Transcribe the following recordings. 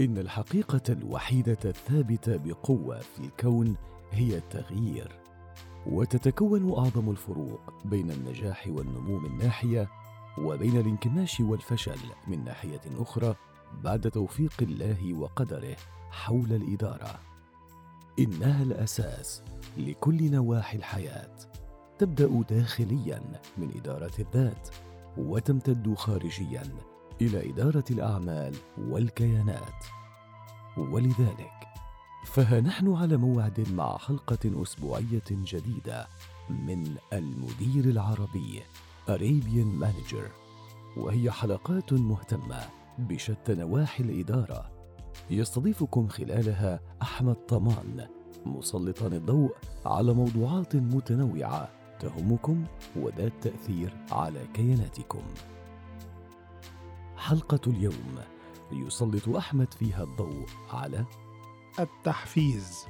إن الحقيقة الوحيدة الثابتة بقوة في الكون هي التغيير وتتكون أعظم الفروق بين النجاح والنمو من ناحية وبين الانكماش والفشل من ناحية أخرى بعد توفيق الله وقدره حول الإدارة. إنها الأساس لكل نواحي الحياة. تبدأ داخليا من إدارة الذات وتمتد خارجيا إلى إدارة الأعمال والكيانات. ولذلك فها نحن على موعد مع حلقة أسبوعية جديدة من المدير العربي Arabian Manager. وهي حلقات مهتمة بشتى نواحي الإدارة. يستضيفكم خلالها أحمد طمان مسلطا الضوء على موضوعات متنوعة تهمكم وذات تأثير على كياناتكم. حلقة اليوم. يسلط أحمد فيها الضوء على التحفيز.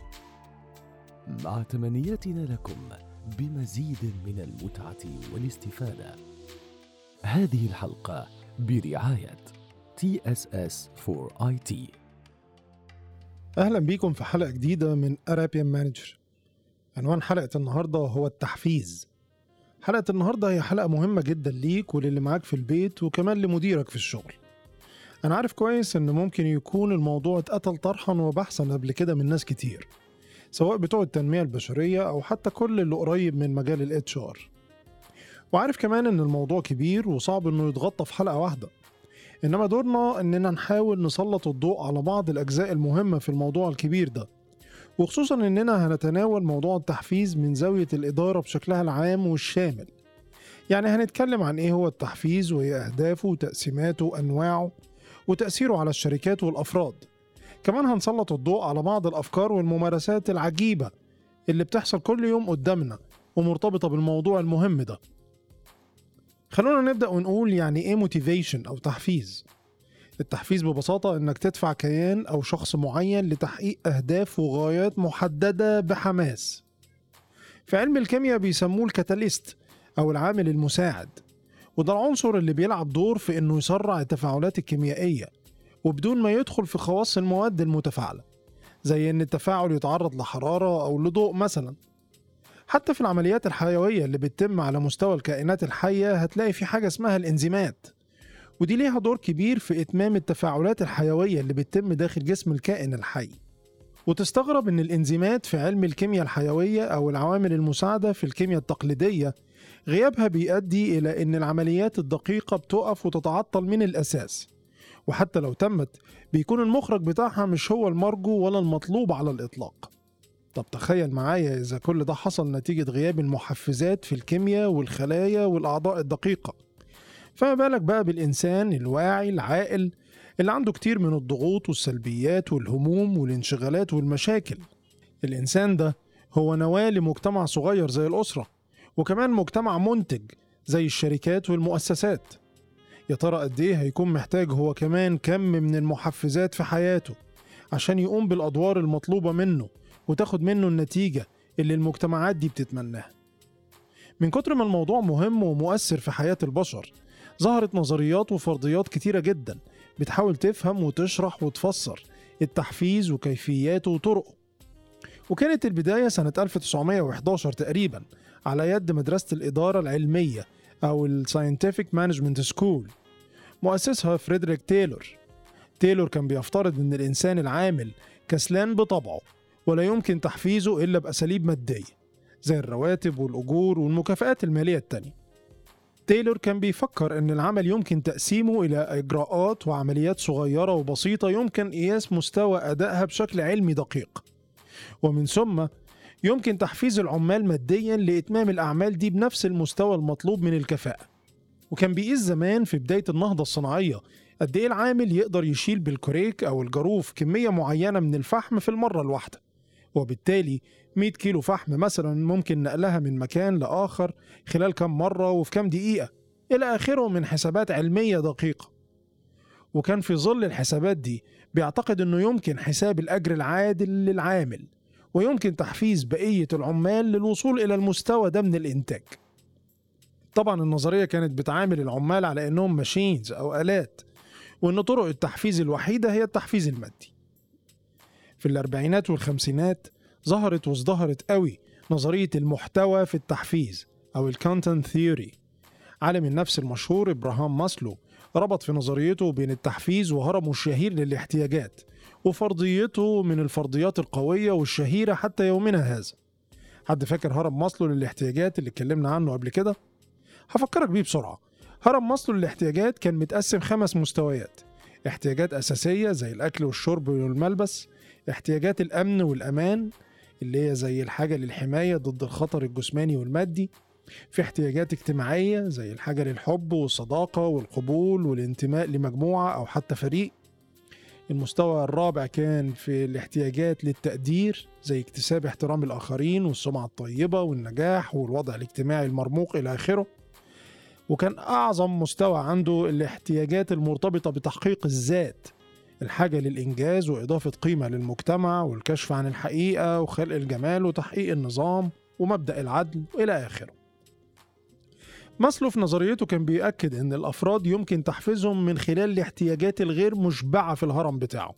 مع تمنياتنا لكم بمزيد من المتعة والاستفادة. هذه الحلقة برعاية TSS for IT أهلا بيكم في حلقة جديدة من Arabian Manager. عنوان حلقة النهاردة هو التحفيز. حلقة النهاردة هي حلقة مهمة جدا ليك وللي معاك في البيت وكمان لمديرك في الشغل. أنا عارف كويس إن ممكن يكون الموضوع اتقتل طرحا وبحثا قبل كده من ناس كتير سواء بتوع التنمية البشرية أو حتى كل اللي قريب من مجال ال HR وعارف كمان إن الموضوع كبير وصعب إنه يتغطى في حلقة واحدة. إنما دورنا إننا نحاول نسلط الضوء على بعض الأجزاء المهمة في الموضوع الكبير ده. وخصوصا إننا هنتناول موضوع التحفيز من زاوية الإدارة بشكلها العام والشامل. يعني هنتكلم عن إيه هو التحفيز وإيه أهدافه وتقسيماته وأنواعه وتأثيره على الشركات والأفراد. كمان هنسلط الضوء على بعض الأفكار والممارسات العجيبة اللي بتحصل كل يوم قدامنا ومرتبطة بالموضوع المهم ده. خلونا نبدأ ونقول يعني إيه موتيفيشن أو تحفيز. التحفيز ببساطة إنك تدفع كيان أو شخص معين لتحقيق أهداف وغايات محددة بحماس. في علم الكيمياء بيسموه الكاتاليست أو العامل المساعد وده العنصر اللي بيلعب دور في إنه يسرع التفاعلات الكيميائية وبدون ما يدخل في خواص المواد المتفاعلة زي إن التفاعل يتعرض لحرارة أو لضوء مثلا. حتى في العمليات الحيوية اللي بتتم على مستوى الكائنات الحية هتلاقي في حاجة اسمها الإنزيمات. ودي ليها دور كبير في إتمام التفاعلات الحيوية اللي بتتم داخل جسم الكائن الحي. وتستغرب إن الإنزيمات في علم الكيمياء الحيوية أو العوامل المساعدة في الكيمياء التقليدية غيابها بيؤدي إلى إن العمليات الدقيقة بتقف وتتعطل من الأساس. وحتى لو تمت بيكون المخرج بتاعها مش هو المرجو ولا المطلوب على الإطلاق. طب تخيل معايا إذا كل ده حصل نتيجة غياب المحفزات في الكيمياء والخلايا والأعضاء الدقيقة. فما بالك بقى بالإنسان الواعي العاقل اللي عنده كتير من الضغوط والسلبيات والهموم والانشغالات والمشاكل. الإنسان ده هو نواة لمجتمع صغير زي الأسرة وكمان مجتمع منتج زي الشركات والمؤسسات. يا ترى قد إيه هيكون محتاج هو كمان كم من المحفزات في حياته عشان يقوم بالأدوار المطلوبة منه وتاخد منه النتيجة اللي المجتمعات دي بتتمناها؟ من كتر ما الموضوع مهم ومؤثر في حياة البشر ظهرت نظريات وفرضيات كتيرة جدا بتحاول تفهم وتشرح وتفسر التحفيز وكيفياته وطرقه. وكانت البداية سنة 1911 تقريبا على يد مدرسة الإدارة العلمية أو ال scientific management school مؤسسها فريدريك تايلور. تايلور كان بيفترض أن الإنسان العامل كسلان بطبعه ولا يمكن تحفيزه إلا بأساليب مادية زي الرواتب والأجور والمكافآت المالية التانية. تايلور كان بيفكر أن العمل يمكن تقسيمه إلى إجراءات وعمليات صغيرة وبسيطة يمكن قياس مستوى أدائها بشكل علمي دقيق. ومن ثم يمكن تحفيز العمال ماديا لإتمام الأعمال دي بنفس المستوى المطلوب من الكفاءة. وكان بيقيس زمان في بداية النهضة الصناعية قد إيه العامل يقدر يشيل بالكوريك أو الجاروف كمية معينة من الفحم في المرة الواحدة. وبالتالي 100 كيلو فحم مثلا ممكن نقلها من مكان لآخر خلال كم مرة وفي كم دقيقة. إلى آخره من حسابات علمية دقيقة. وكان في ظل الحسابات دي بيعتقد أنه يمكن حساب الأجر العادل للعامل ويمكن تحفيز بقية العمال للوصول إلى المستوى ده من الإنتاج. طبعا النظرية كانت بتعامل العمال على أنهم ماشينز أو آلات وإن طرق التحفيز الوحيدة هي التحفيز المادي. في الأربعينات والخمسينات ظهرت وازدهرت قوى نظرية المحتوى في التحفيز أو ال content theory عالم النفس المشهور إبراهام ماسلو ربط في نظريته بين التحفيز وهرمه الشهير للاحتياجات وفرضيته من الفرضيات القوية والشهيرة حتى يومنا هذا. حد فاكر هرم ماسلو للاحتياجات اللي اتكلمنا عنه قبل كده؟ هفكرك بيه بسرعة. هرم ماسلو للاحتياجات كان متقسم خمس مستويات. احتياجات أساسية زي الأكل والشرب والملبس احتياجات الأمن والأمان اللي هي زي الحاجة للحماية ضد الخطر الجسماني والمادي في احتياجات اجتماعية زي الحاجة للحب والصداقة والقبول والانتماء لمجموعة أو حتى فريق. المستوى الرابع كان في الاحتياجات للتقدير زي اكتساب احترام الآخرين والسمعة الطيبة والنجاح والوضع الاجتماعي المرموق إلى آخره. وكان أعظم مستوى عنده الاحتياجات المرتبطة بتحقيق الذات الحاجة للإنجاز وإضافة قيمة للمجتمع والكشف عن الحقيقة وخلق الجمال وتحقيق النظام ومبدأ العدل إلى آخره ماسلو في نظريته كان بيأكد إن الأفراد يمكن تحفيزهم من خلال الاحتياجات الغير مشبعة في الهرم بتاعه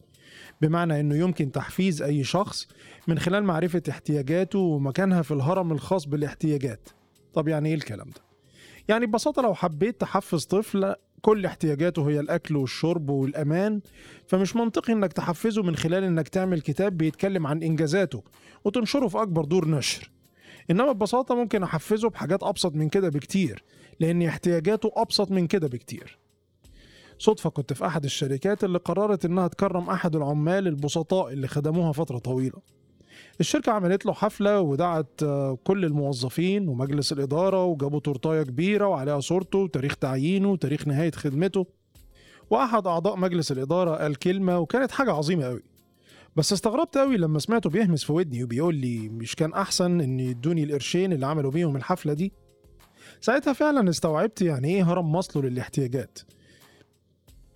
بمعنى إنه يمكن تحفيز أي شخص من خلال معرفة احتياجاته ومكانها في الهرم الخاص بالاحتياجات طب يعني إيه الكلام ده؟ يعني ببساطة لو حبيت تحفز طفل كل احتياجاته هي الأكل والشرب والأمان فمش منطقي إنك تحفزه من خلال إنك تعمل كتاب بيتكلم عن إنجازاته وتنشره في أكبر دور نشر. إنما ببساطة ممكن أحفزه بحاجات أبسط من كده بكتير لأن احتياجاته أبسط من كده بكتير. صدفة كنت في أحد الشركات اللي قررت إنها تكرم أحد العمال البسطاء اللي خدموها فترة طويلة. الشركة عملت له حفلة ودعت كل الموظفين ومجلس الإدارة وجابوا تورتاية كبيرة وعليها صورته وتاريخ تعيينه وتاريخ نهاية خدمته. وأحد أعضاء مجلس الإدارة قال كلمة وكانت حاجة عظيمة أوي. بس استغربت أوي لما سمعته بيهمس في ودني وبيقول لي مش كان أحسن إن يدوني القرشين اللي عملوا بيهم الحفلة دي؟ ساعتها فعلا استوعبت يعني إيه هرم ماسلو للاحتياجات.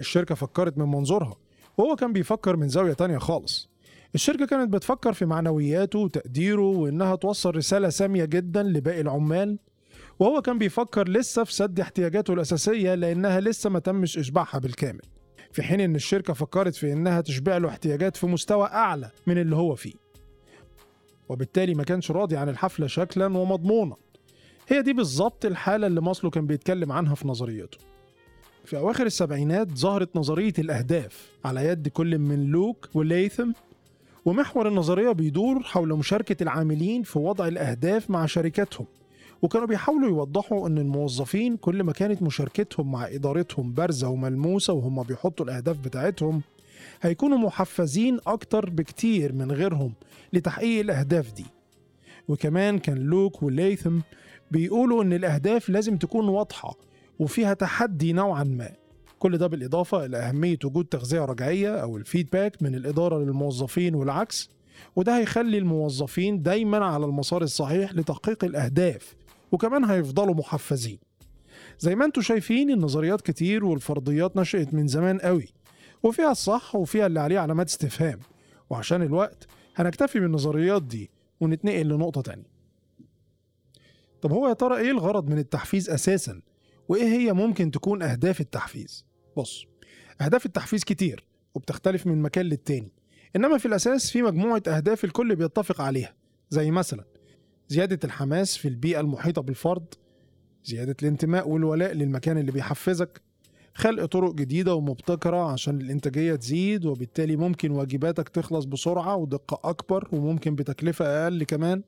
الشركة فكرت من منظورها وهو كان بيفكر من زاوية تانية خالص. الشركة كانت بتفكر في معنوياته وتقديره وإنها توصل رسالة سامية جدا لباقي العمال وهو كان بيفكر لسه في سد احتياجاته الأساسية لأنها لسه ما تمش إشباعها بالكامل في حين إن الشركة فكرت في إنها تشبع له احتياجات في مستوى أعلى من اللي هو فيه. وبالتالي ما كانش راضي عن الحفلة شكلا ومضمونا. هي دي بالظبط الحالة اللي ماسلو كان بيتكلم عنها في نظريته. في أواخر السبعينات ظهرت نظرية الأهداف على يد كل من لوك وليثم ومحور النظرية بيدور حول مشاركة العاملين في وضع الأهداف مع شركاتهم وكانوا بيحاولوا يوضحوا أن الموظفين كل ما كانت مشاركتهم مع إدارتهم بارزة وملموسة وهم بيحطوا الأهداف بتاعتهم هيكونوا محفزين أكتر بكتير من غيرهم لتحقيق الأهداف دي. وكمان كان لوك وليثم بيقولوا أن الأهداف لازم تكون واضحة وفيها تحدي نوعا ما. كل ده بالإضافة إلى أهمية وجود تغذية رجعية أو الفيدباك من الإدارة للموظفين والعكس وده هيخلي الموظفين دايما على المسار الصحيح لتحقيق الأهداف وكمان هيفضلوا محفزين. زي ما أنتم شايفين النظريات كتير والفرضيات نشأت من زمان قوي وفيها الصح وفيها اللي عليه علامات استفهام وعشان الوقت هنكتفي بالنظريات دي ونتنقل لنقطة تانية. طب هو يا ترى إيه الغرض من التحفيز أساسا؟ وإيه هي ممكن تكون أهداف التحفيز؟ بص أهداف التحفيز كتير وبتختلف من مكان للتاني إنما في الأساس في مجموعة أهداف الكل بيتفق عليها زي مثلا زيادة الحماس في البيئة المحيطة بالفرد زيادة الانتماء والولاء للمكان اللي بيحفزك خلق طرق جديدة ومبتكرة عشان الإنتاجية تزيد وبالتالي ممكن واجباتك تخلص بسرعة ودقة أكبر وممكن بتكلفة أقل كمان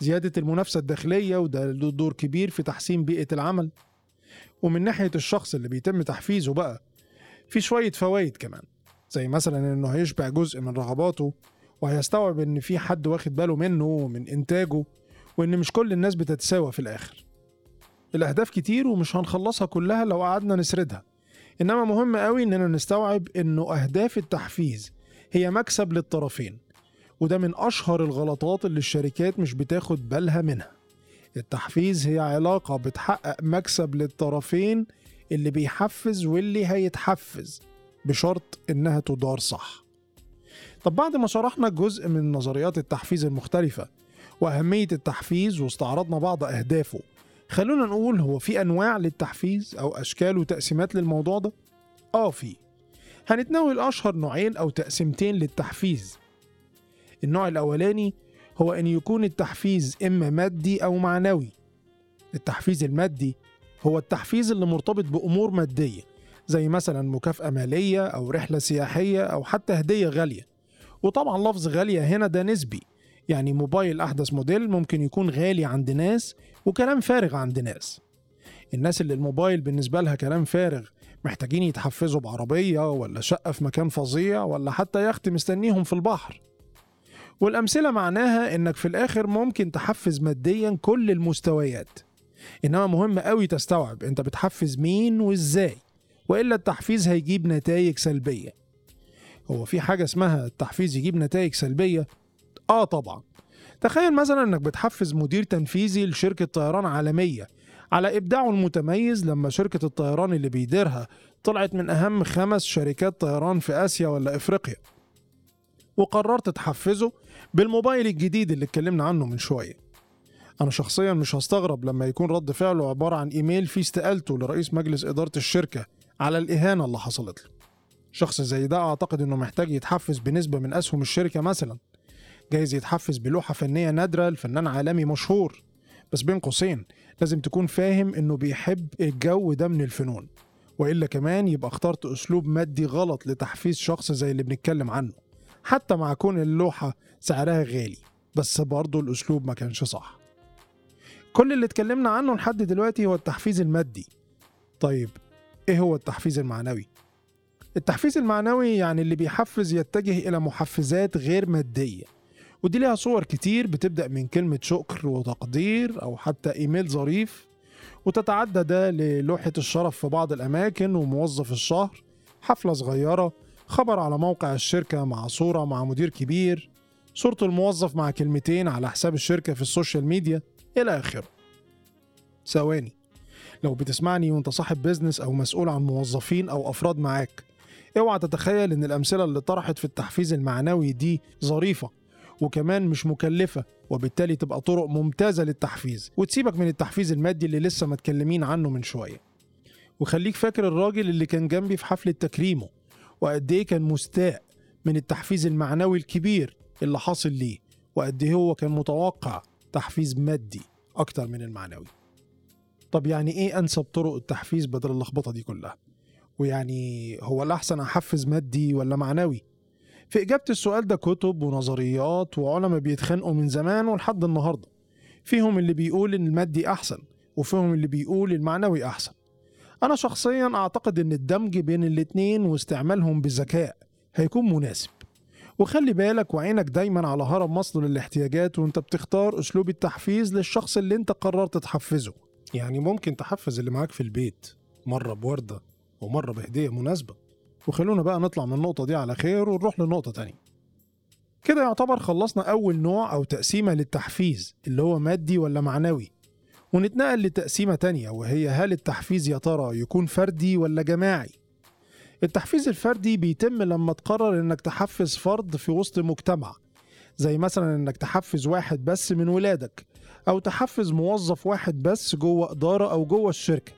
زيادة المنافسة الداخلية وده له دور كبير في تحسين بيئة العمل. ومن ناحية الشخص اللي بيتم تحفيزه بقى في شوية فوائد كمان زي مثلا إنه هيشبع جزء من رغباته وهيستوعب إن في حد واخد باله منه ومن إنتاجه وإن مش كل الناس بتتساوى في الآخر. الأهداف كتير ومش هنخلصها كلها لو قعدنا نسردها إنما مهم قوي إننا نستوعب إنه أهداف التحفيز هي مكسب للطرفين وده من أشهر الغلطات اللي الشركات مش بتاخد بالها منها. التحفيز هي علاقة بتحقق مكسب للطرفين اللي بيحفز واللي هيتحفز بشرط إنها تدار صح. طب بعد ما شرحنا جزء من نظريات التحفيز المختلفة وأهمية التحفيز واستعرضنا بعض أهدافه خلونا نقول هو في أنواع للتحفيز أو أشكال وتقسيمات للموضوع ده؟ آه في. هنتناول أشهر نوعين أو تقسيمتين للتحفيز. النوع الأولاني هو إن يكون التحفيز إما مادي أو معنوي. التحفيز المادي هو التحفيز اللي مرتبط بأمور مادية زي مثلا مكافأة مالية أو رحلة سياحية أو حتى هدية غالية. وطبعا لفظ غالية هنا ده نسبي يعني موبايل أحدث موديل ممكن يكون غالي عند ناس وكلام فارغ عند ناس. الناس اللي الموبايل بالنسبة لها كلام فارغ محتاجين يتحفزوا بعربية ولا شقة في مكان فظيع ولا حتى يخت مستنيهم في البحر. والأمثلة معناها إنك في الآخر ممكن تحفز ماديا كل المستويات. إنما مهم قوي تستوعب أنت بتحفز مين وإزاي وإلا التحفيز هيجيب نتائج سلبية. هو في حاجة اسمها التحفيز يجيب نتائج سلبية؟ آه طبعا. تخيل مثلا إنك بتحفز مدير تنفيذي لشركة طيران عالمية. على إبداعه المتميز لما شركة الطيران اللي بيديرها طلعت من أهم خمس شركات طيران في آسيا ولا إفريقيا. وقررت تحفزه بالموبايل الجديد اللي اتكلمنا عنه من شوية. أنا شخصيا مش هستغرب لما يكون رد فعله عبارة عن إيميل فيه استقالته لرئيس مجلس إدارة الشركة على الإهانة اللي حصلت له. شخص زي ده أعتقد إنه محتاج يتحفز بنسبة من أسهم الشركة مثلا. جايز يتحفز بلوحة فنية نادرة لفنان عالمي مشهور. بس بين قوسين لازم تكون فاهم إنه بيحب الجو ده من الفنون. وإلا كمان يبقى اخترت أسلوب مادي غلط لتحفيز شخص زي اللي بنتكلم عنه. حتى مع كون اللوحة سعرها غالي بس برضه الأسلوب ما كانش صح كل اللي اتكلمنا عنه لحد دلوقتي هو التحفيز المادي طيب إيه هو التحفيز المعنوي؟ التحفيز المعنوي يعني اللي بيحفز يتجه إلى محفزات غير مادية ودي ليها صور كتير بتبدأ من كلمة شكر وتقدير أو حتى إيميل ظريف وتتعدى ده للوحة الشرف في بعض الأماكن وموظف الشهر حفلة صغيرة خبر على موقع الشركة مع صورة مع مدير كبير. صورة الموظف مع كلمتين على حساب الشركة في ال social media إلى آخره. ثواني. لو بتسمعني وأنت صاحب بيزنس أو مسؤول عن موظفين أو أفراد معاك اوعى تتخيل إن الأمثلة اللي طرحت في التحفيز المعنوي دي ظريفة وكمان مش مكلفة وبالتالي تبقى طرق ممتازة للتحفيز. وتسيبك من التحفيز المادي اللي لسه متكلمين عنه من شوية. وخليك فاكر الراجل اللي كان جنبي في حفلة تكريمه. وقد إيه كان مستاء من التحفيز المعنوي الكبير اللي حاصل ليه وقد إيه هو كان متوقع تحفيز مادي أكتر من المعنوي. طب يعني إيه أنسب طرق التحفيز بدل اللخبطة دي كلها؟ ويعني هو الأحسن أحفز مادي ولا معنوي؟ في إجابة السؤال ده كتب ونظريات وعلماء بيتخانقوا من زمان ولحد النهارده. فيهم اللي بيقول إن المادي أحسن وفيهم اللي بيقول المعنوي أحسن. أنا شخصيا أعتقد إن الدمج بين الاتنين واستعمالهم بذكاء هيكون مناسب. وخلي بالك وعينك دايما على هرم مصدر الاحتياجات وأنت بتختار أسلوب التحفيز للشخص اللي أنت قررت تحفزه. يعني ممكن تحفز اللي معاك في البيت مرة بوردة ومرة بهدية مناسبة. وخلونا بقى نطلع من النقطة دي على خير ونروح لنقطة تانية. كده يعتبر خلصنا أول نوع أو تقسيمة للتحفيز اللي هو مادي ولا معنوي. ونتنقل لتقسيمة تانية وهي هل التحفيز يا ترى يكون فردي ولا جماعي؟ التحفيز الفردي بيتم لما تقرر إنك تحفز فرد في وسط مجتمع زي مثلا إنك تحفز واحد بس من ولادك أو تحفز موظف واحد بس جوه إدارة أو جوه الشركة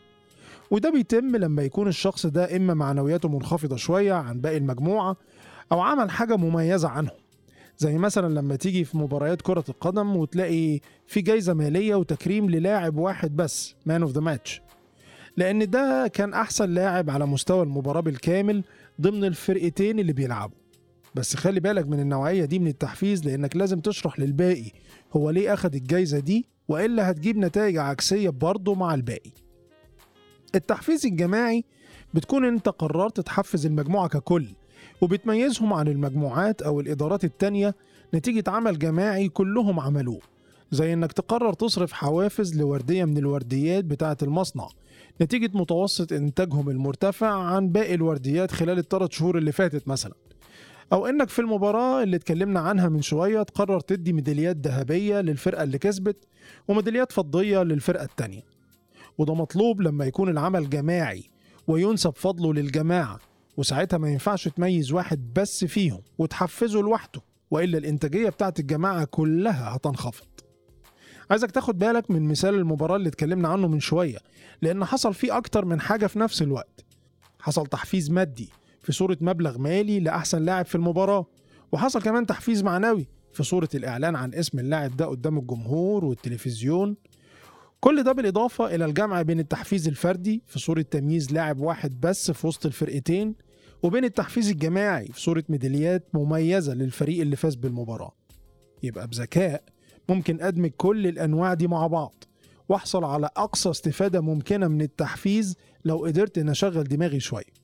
وده بيتم لما يكون الشخص ده إما معنوياته منخفضة شوية عن باقي المجموعة أو عمل حاجة مميزة عنهم زي مثلا لما تيجي في مباريات كرة القدم وتلاقي في جايزة مالية وتكريم للاعب واحد بس man of the match لأن ده كان أحسن لاعب على مستوى المباراة بالكامل ضمن الفرقتين اللي بيلعبوا. بس خلي بالك من النوعية دي من التحفيز لأنك لازم تشرح للباقي هو ليه أخد الجايزة دي وإلا هتجيب نتائج عكسية برضه مع الباقي. التحفيز الجماعي بتكون أنت قررت تحفز المجموعة ككل. وبتميزهم عن المجموعات أو الإدارات التانية نتيجة عمل جماعي كلهم عملوه زي إنك تقرر تصرف حوافز لوردية من الورديات بتاعة المصنع. نتيجة متوسط إنتاجهم المرتفع عن باقي الورديات خلال الثلاث شهور اللي فاتت مثلا. أو إنك في المباراة اللي اتكلمنا عنها من شوية تقرر تدي ميداليات ذهبية للفرقة اللي كسبت وميداليات فضية للفرقة التانية. وده مطلوب لما يكون العمل جماعي وينسب فضله للجماعة وساعتها ما ينفعش تميز واحد بس فيهم وتحفزه لوحده وإلا الإنتاجية بتاعت الجماعة كلها هتنخفض. عايزك تاخد بالك من مثال المباراة اللي اتكلمنا عنه من شوية لأن حصل فيه أكتر من حاجة في نفس الوقت. حصل تحفيز مادي في صورة مبلغ مالي لأحسن لاعب في المباراة وحصل كمان تحفيز معنوي في صورة الإعلان عن اسم اللاعب ده قدام الجمهور والتلفزيون. كل ده بالإضافة إلى الجمع بين التحفيز الفردي في صورة تمييز لاعب واحد بس في وسط الفرقتين وبين التحفيز الجماعي في صورة ميداليات مميزة للفريق اللي فاز بالمباراة. يبقى بذكاء ممكن أدمج كل الأنواع دي مع بعض وأحصل على أقصى استفادة ممكنة من التحفيز لو قدرت إن أشغل دماغي شوية.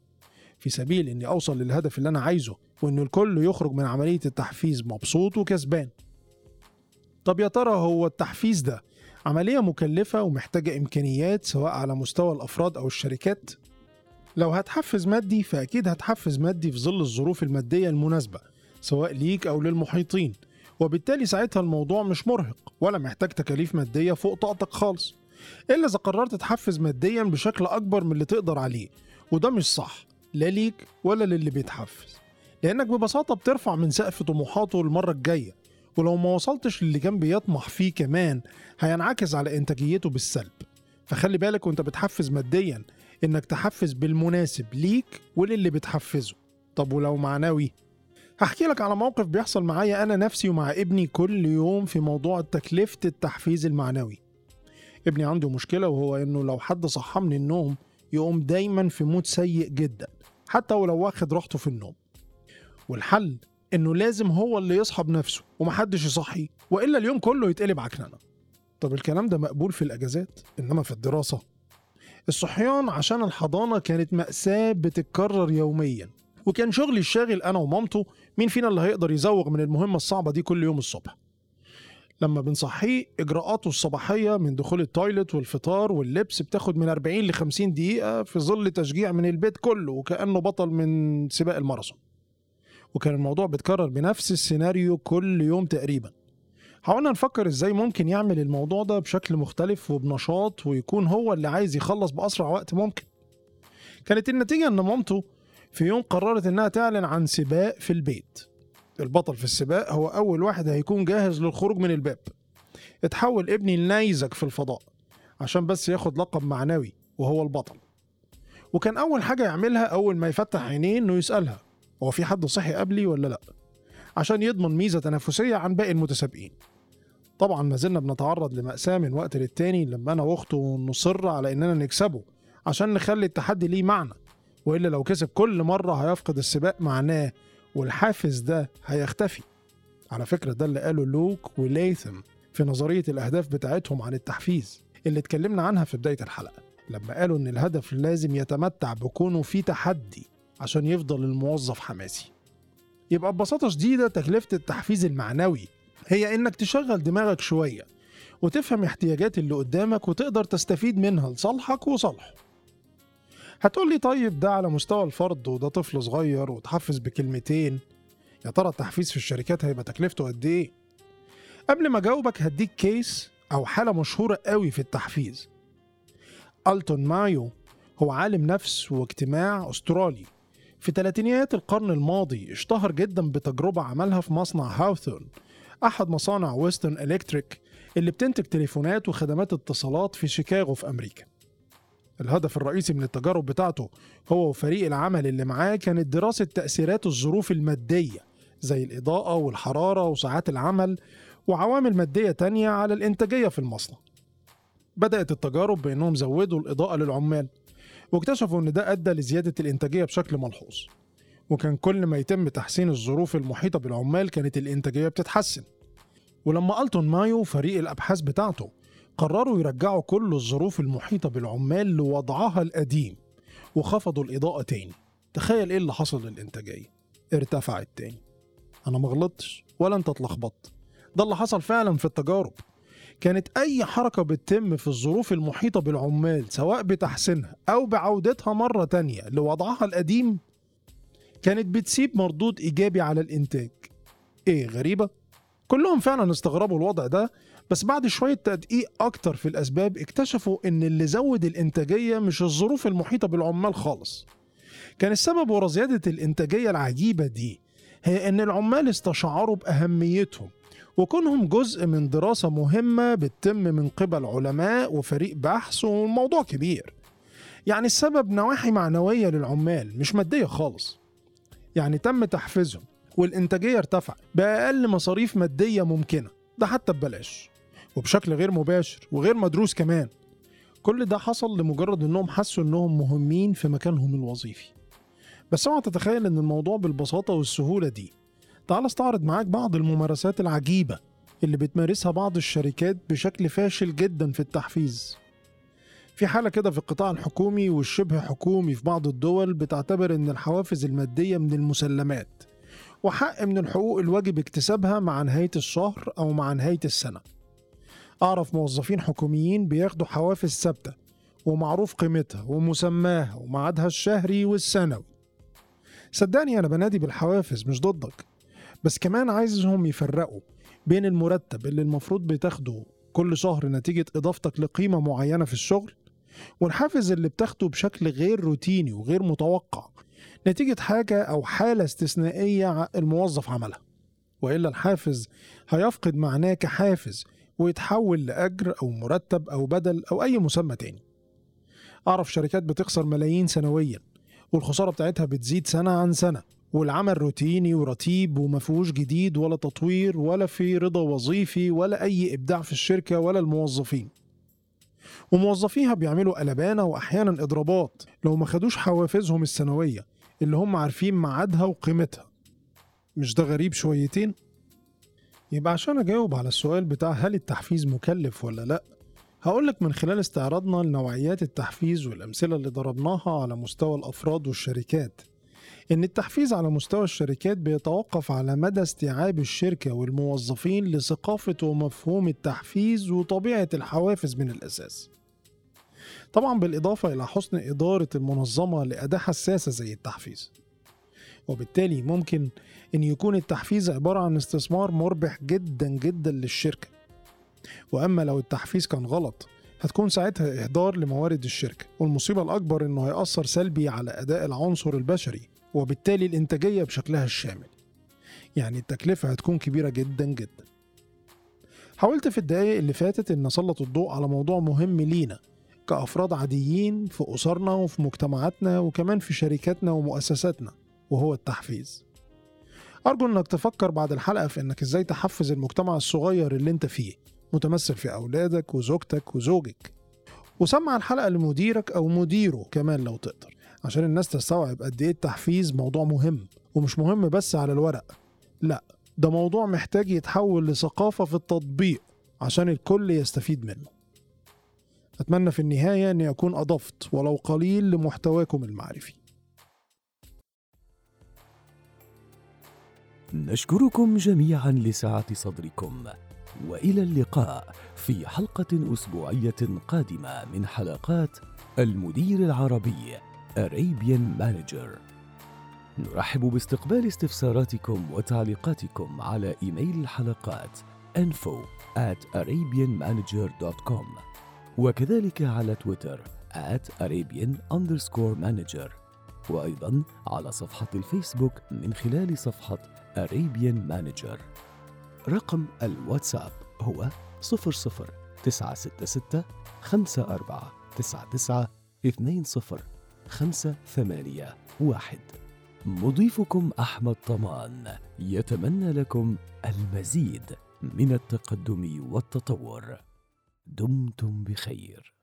في سبيل إني أوصل للهدف اللي أنا عايزه وإن الكل يخرج من عملية التحفيز مبسوط وكسبان. طب يا ترى هو التحفيز ده عملية مكلفة ومحتاجة إمكانيات سواء على مستوى الأفراد أو الشركات؟ لو هتحفز مادي فأكيد هتحفز مادي في ظل الظروف المادية المناسبة سواء ليك أو للمحيطين. وبالتالي ساعتها الموضوع مش مرهق ولا محتاج تكاليف مادية فوق طاقتك خالص. إلا إذا قررت تحفز ماديا بشكل أكبر من اللي تقدر عليه. وده مش صح لا ليك ولا للي بيتحفز. لأنك ببساطة بترفع من سقف طموحاته المرة الجاية. ولو ما وصلتش للي كان بيطمح فيه كمان هينعكس على إنتاجيته بالسلب. فخلي بالك وأنت بتحفز ماديا إنك تحفز بالمناسب ليك وللي بتحفزه. طب ولو معنوي؟ هحكي لك على موقف بيحصل معايا أنا نفسي ومع ابني كل يوم في موضوع تكلفة التحفيز المعنوي. ابني عنده مشكلة وهو إنه لو حد صحى من النوم يقوم دايما في مود سيء جدا حتى ولو واخد راحته في النوم. والحل إنه لازم هو اللي يصحى بنفسه ومحدش يصحيه وإلا اليوم كله يتقلب عكننه طب الكلام ده مقبول في الأجازات؟ إنما في الدراسة؟ الصحيان عشان الحضانة كانت مأساة بتتكرر يوميا وكان شغلي الشاغل أنا ومامته مين فينا اللي هيقدر يزوغ من المهمة الصعبة دي كل يوم الصبح. لما بنصحيه إجراءاته الصباحية من دخول التويلت والفطار واللبس بتاخد من 40 ل 50 دقيقة في ظل تشجيع من البيت كله وكأنه بطل من سباق الماراثون. وكان الموضوع بيتكرر بنفس السيناريو كل يوم تقريبا. حاولنا نفكر إزاي ممكن يعمل الموضوع ده بشكل مختلف وبنشاط ويكون هو اللي عايز يخلص بأسرع وقت ممكن. كانت النتيجة إن مامته في يوم قررت إنها تعلن عن سباق في البيت. البطل في السباق هو أول واحد هيكون جاهز للخروج من الباب. اتحول ابني لنيزك في الفضاء عشان بس ياخد لقب معنوي وهو البطل. وكان أول حاجة يعملها أول ما يفتح عينيه إنه يسألها هو في حد صحي قبلي ولا لا؟ عشان يضمن ميزة تنافسية عن باقي المتسابقين. طبعا ما زلنا بنتعرض لمأساة من وقت للتاني لما أنا وأخته نصر على إننا نكسبه عشان نخلي التحدي ليه معنى. وإلا لو كسب كل مرة هيفقد السباق معناه والحافز ده هيختفي. على فكرة ده اللي قاله لوك وليثم في نظرية الأهداف بتاعتهم عن التحفيز اللي اتكلمنا عنها في بداية الحلقة لما قالوا إن الهدف لازم يتمتع بكونه في تحدي. عشان يفضل الموظف حماسي. يبقى ببساطة شديدة تكلفة التحفيز المعنوي. هي إنك تشغل دماغك شوية وتفهم احتياجات اللي قدامك وتقدر تستفيد منها لصالحك وصالحه. هتقولي طيب ده على مستوى الفرد وده طفل صغير وتحفز بكلمتين؟ يا ترى التحفيز في الشركات هيبقى تكلفته قد إيه؟ قبل ما أجاوبك هديك كيس أو حالة مشهورة قوي في التحفيز. ألتون مايو هو عالم نفس واجتماع أسترالي. في تلاتينيات القرن الماضي اشتهر جدا بتجربة عملها في مصنع هاوثورن أحد مصانع ويسترن إلكتريك اللي بتنتج تليفونات وخدمات اتصالات في شيكاغو في أمريكا. الهدف الرئيسي من التجارب بتاعته هو وفريق العمل اللي معاه كانت دراسة تأثيرات الظروف المادية زي الإضاءة والحرارة وساعات العمل وعوامل مادية تانية على الإنتاجية في المصنع. بدأت التجارب بأنهم زودوا الإضاءة للعمال. واكتشفوا إن ده أدى لزيادة الإنتاجية بشكل ملحوظ. وكان كل ما يتم تحسين الظروف المحيطة بالعمال كانت الإنتاجية بتتحسن. ولما ألتون مايو فريق الأبحاث بتاعته قرروا يرجعوا كل الظروف المحيطة بالعمال لوضعها القديم وخفضوا الإضاءة تاني. تخيل إيه اللي حصل للإنتاجية. ارتفعت تاني. أنا ما غلطتش ولا أنت اتلخبطت. ده اللي حصل فعلا في التجارب. كانت أي حركة بتتم في الظروف المحيطة بالعمال سواء بتحسينها أو بعودتها مرة تانية لوضعها القديم كانت بتسيب مردود إيجابي على الإنتاج. إيه غريبة؟ كلهم فعلا استغربوا الوضع ده بس بعد شوية تدقيق أكتر في الأسباب اكتشفوا إن اللي زود الإنتاجية مش الظروف المحيطة بالعمال خالص. كان السبب ورا زيادة الإنتاجية العجيبة دي هي إن العمال استشعروا بأهميتهم. وكونهم جزء من دراسة مهمة بتتم من قبل علماء وفريق بحث والموضوع كبير. يعني السبب نواحي معنوية للعمال مش مادية خالص. يعني تم تحفيزهم والإنتاجية ارتفعت بأقل مصاريف مادية ممكنة. ده حتى ببلاش. وبشكل غير مباشر وغير مدروس كمان. كل ده حصل لمجرد إنهم حسوا إنهم مهمين في مكانهم الوظيفي. بس اوعى تتخيل إن الموضوع بالبساطة والسهولة دي تعال استعرض معاك بعض الممارسات العجيبة اللي بتمارسها بعض الشركات بشكل فاشل جدا في التحفيز. في حالة كده في القطاع الحكومي والشبه حكومي في بعض الدول بتعتبر إن الحوافز المادية من المسلمات وحق من الحقوق الواجب اكتسابها مع نهاية الشهر أو مع نهاية السنة. أعرف موظفين حكوميين بياخدوا حوافز ثابتة ومعروف قيمتها ومسماها وميعادها الشهري والسنوي. صدقني أنا بنادي بالحوافز مش ضدك. بس كمان عايزهم يفرقوا بين المرتب اللي المفروض بتاخده كل شهر نتيجة إضافتك لقيمة معينة في الشغل والحافز اللي بتاخده بشكل غير روتيني وغير متوقع نتيجة حاجة أو حالة استثنائية الموظف عملها. وإلا الحافز هيفقد معناه كحافز ويتحول لأجر أو مرتب أو بدل أو أي مسمى تاني. أعرف شركات بتخسر ملايين سنويا والخسارة بتاعتها بتزيد سنة عن سنة. والعمل روتيني ورتيب ومفهوش جديد ولا تطوير ولا في رضا وظيفي ولا أي إبداع في الشركة ولا الموظفين. وموظفيها بيعملوا قلبانة وأحيانا إضرابات لو ما خدوش حوافزهم السنوية اللي هم عارفين ميعادها وقيمتها. مش ده غريب شويتين؟ يبقى عشان أجاوب على السؤال بتاع هل التحفيز مكلف ولا لأ هقولك من خلال استعراضنا لنوعيات التحفيز والأمثلة اللي ضربناها على مستوى الأفراد والشركات. إن التحفيز على مستوى الشركات بيتوقف على مدى استيعاب الشركة والموظفين لثقافة ومفهوم التحفيز وطبيعة الحوافز من الأساس. طبعا بالإضافة إلى حسن إدارة المنظمة لأداة حساسة زي التحفيز. وبالتالي ممكن إن يكون التحفيز عبارة عن استثمار مربح جدا جدا للشركة. وأما لو التحفيز كان غلط هتكون ساعتها إهدار لموارد الشركة والمصيبة الأكبر إنه هيأثر سلبي على أداء العنصر البشري وبالتالي الإنتاجية بشكلها الشامل. يعني التكلفة هتكون كبيرة جدا جدا. حاولت في الدقايق اللي فاتت إن أسلط الضوء على موضوع مهم لينا كأفراد عاديين في أسرنا وفي مجتمعاتنا وكمان في شركاتنا ومؤسساتنا وهو التحفيز. أرجو إنك تفكر بعد الحلقة في إنك إزاي تحفز المجتمع الصغير اللي أنت فيه متمثل في أولادك وزوجتك وزوجك. وسمع الحلقة لمديرك أو مديره كمان لو تقدر. عشان الناس تستوعب قد إيه التحفيز موضوع مهم. ومش مهم بس على الورق. لا ده موضوع محتاج يتحول لثقافة في التطبيق عشان الكل يستفيد منه. أتمنى في النهاية أني أكون أضفت ولو قليل لمحتواكم المعرفي. نشكركم جميعا لسعة صدركم. وإلى اللقاء في حلقة أسبوعية قادمة من حلقات المدير العربي Arabian Manager. نرحب باستقبال استفساراتكم وتعليقاتكم على إيميل الحلقات info at arabianmanager.com وكذلك على تويتر at arabian underscore manager وأيضا على صفحة الفيسبوك من خلال صفحة Arabian Manager. رقم الواتساب هو 00966 54 99 20 خمسة ثمانية واحد. مضيفكم أحمد طمان. يتمنى لكم المزيد من التقدم والتطور. دمتم بخير.